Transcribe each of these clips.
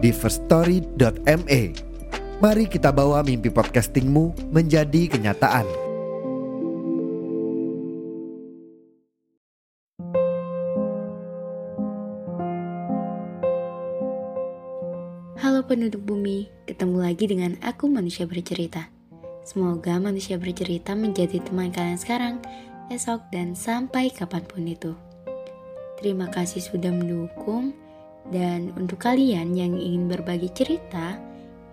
di firststory.me. Mari kita bawa mimpi podcastingmu menjadi kenyataan. Halo penduduk bumi, ketemu lagi dengan aku manusia bercerita. Semoga manusia bercerita menjadi teman kalian sekarang, esok, dan sampai kapan pun itu. Terima kasih sudah mendukung, dan untuk kalian yang ingin berbagi cerita,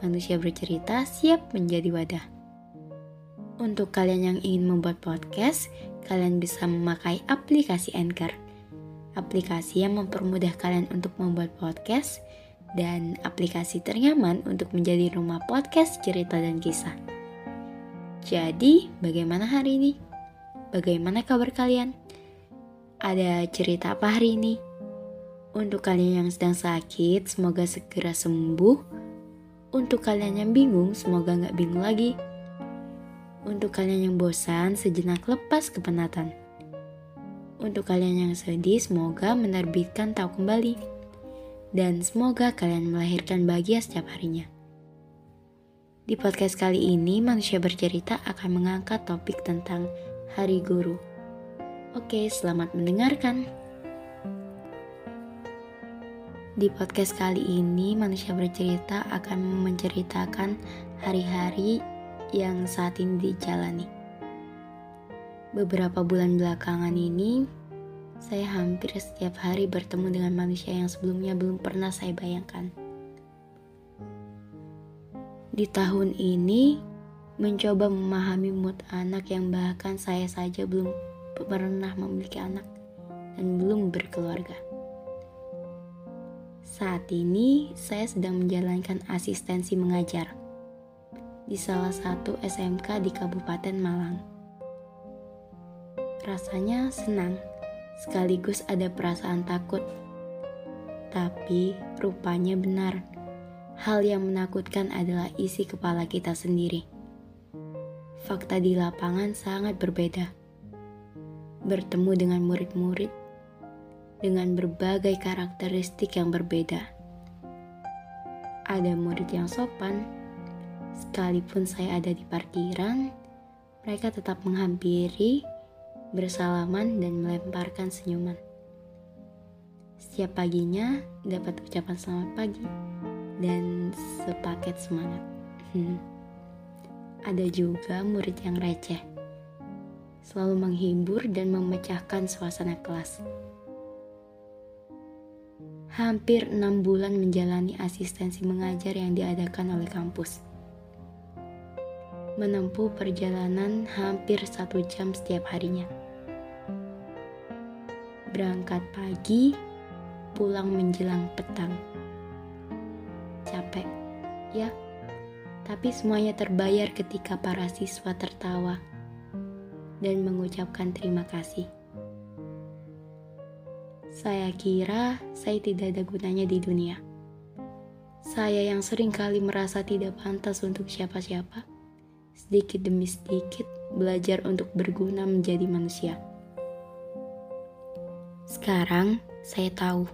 manusia bercerita siap menjadi wadah. Untuk kalian yang ingin membuat podcast, kalian bisa memakai aplikasi Anchor. Aplikasi yang mempermudah kalian untuk membuat podcast dan aplikasi ternyaman untuk menjadi rumah podcast cerita dan kisah. Jadi, bagaimana hari ini? Bagaimana kabar kalian? Ada cerita apa hari ini? Untuk kalian yang sedang sakit, semoga segera sembuh. Untuk kalian yang bingung, semoga nggak bingung lagi. Untuk kalian yang bosan, sejenak lepas kepenatan. Untuk kalian yang sedih, semoga menerbitkan tahu kembali. Dan semoga kalian melahirkan bahagia setiap harinya. Di podcast kali ini, manusia bercerita akan mengangkat topik tentang Hari Guru. Oke, selamat mendengarkan. Di podcast kali ini, manusia bercerita akan menceritakan hari-hari yang saat ini dijalani. Beberapa bulan belakangan ini, saya hampir setiap hari bertemu dengan manusia yang sebelumnya belum pernah saya bayangkan. Di tahun ini, mencoba memahami mood anak yang bahkan saya saja belum pernah memiliki anak dan belum berkeluarga. Saat ini, saya sedang menjalankan asistensi mengajar di salah satu SMK di Kabupaten Malang. Rasanya senang, sekaligus ada perasaan takut. Tapi rupanya benar, hal yang menakutkan adalah isi kepala kita sendiri. Fakta di lapangan sangat berbeda. Bertemu dengan murid-murid dengan berbagai karakteristik yang berbeda. Ada murid yang sopan, sekalipun saya ada di parkiran, mereka tetap menghampiri, bersalaman, dan melemparkan senyuman. Setiap paginya dapat ucapan selamat pagi dan sepaket semangat. Hmm. Ada juga murid yang receh, selalu menghibur dan memecahkan suasana kelas hampir enam bulan menjalani asistensi mengajar yang diadakan oleh kampus. Menempuh perjalanan hampir satu jam setiap harinya. Berangkat pagi, pulang menjelang petang. Capek, ya, tapi semuanya terbayar ketika para siswa tertawa dan mengucapkan terima kasih. Saya kira saya tidak ada gunanya di dunia. Saya yang sering kali merasa tidak pantas untuk siapa-siapa, sedikit demi sedikit belajar untuk berguna menjadi manusia. Sekarang saya tahu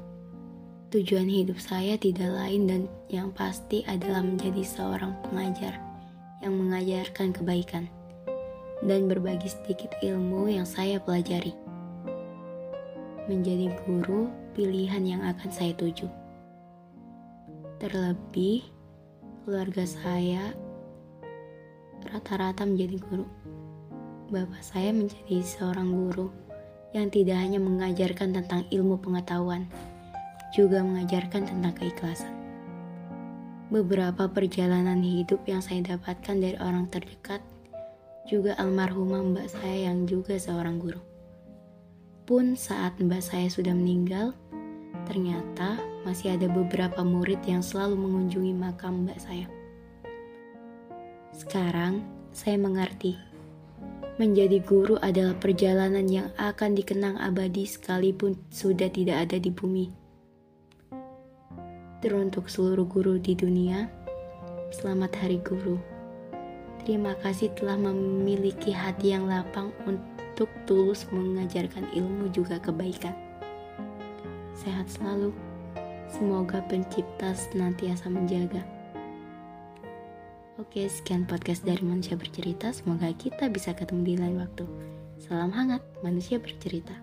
tujuan hidup saya tidak lain dan yang pasti adalah menjadi seorang pengajar yang mengajarkan kebaikan dan berbagi sedikit ilmu yang saya pelajari menjadi guru pilihan yang akan saya tuju. Terlebih, keluarga saya rata-rata menjadi guru. Bapak saya menjadi seorang guru yang tidak hanya mengajarkan tentang ilmu pengetahuan, juga mengajarkan tentang keikhlasan. Beberapa perjalanan hidup yang saya dapatkan dari orang terdekat juga almarhumah mbak saya yang juga seorang guru. Pun saat mbak saya sudah meninggal, ternyata masih ada beberapa murid yang selalu mengunjungi makam mbak saya. Sekarang, saya mengerti. Menjadi guru adalah perjalanan yang akan dikenang abadi sekalipun sudah tidak ada di bumi. Teruntuk seluruh guru di dunia, selamat Hari Guru. Terima kasih telah memiliki hati yang lapang untuk tulus mengajarkan ilmu juga kebaikan. Sehat selalu. Semoga pencipta senantiasa menjaga. Oke, sekian podcast dari Manusia Bercerita. Semoga kita bisa ketemu di lain waktu. Salam hangat, Manusia Bercerita.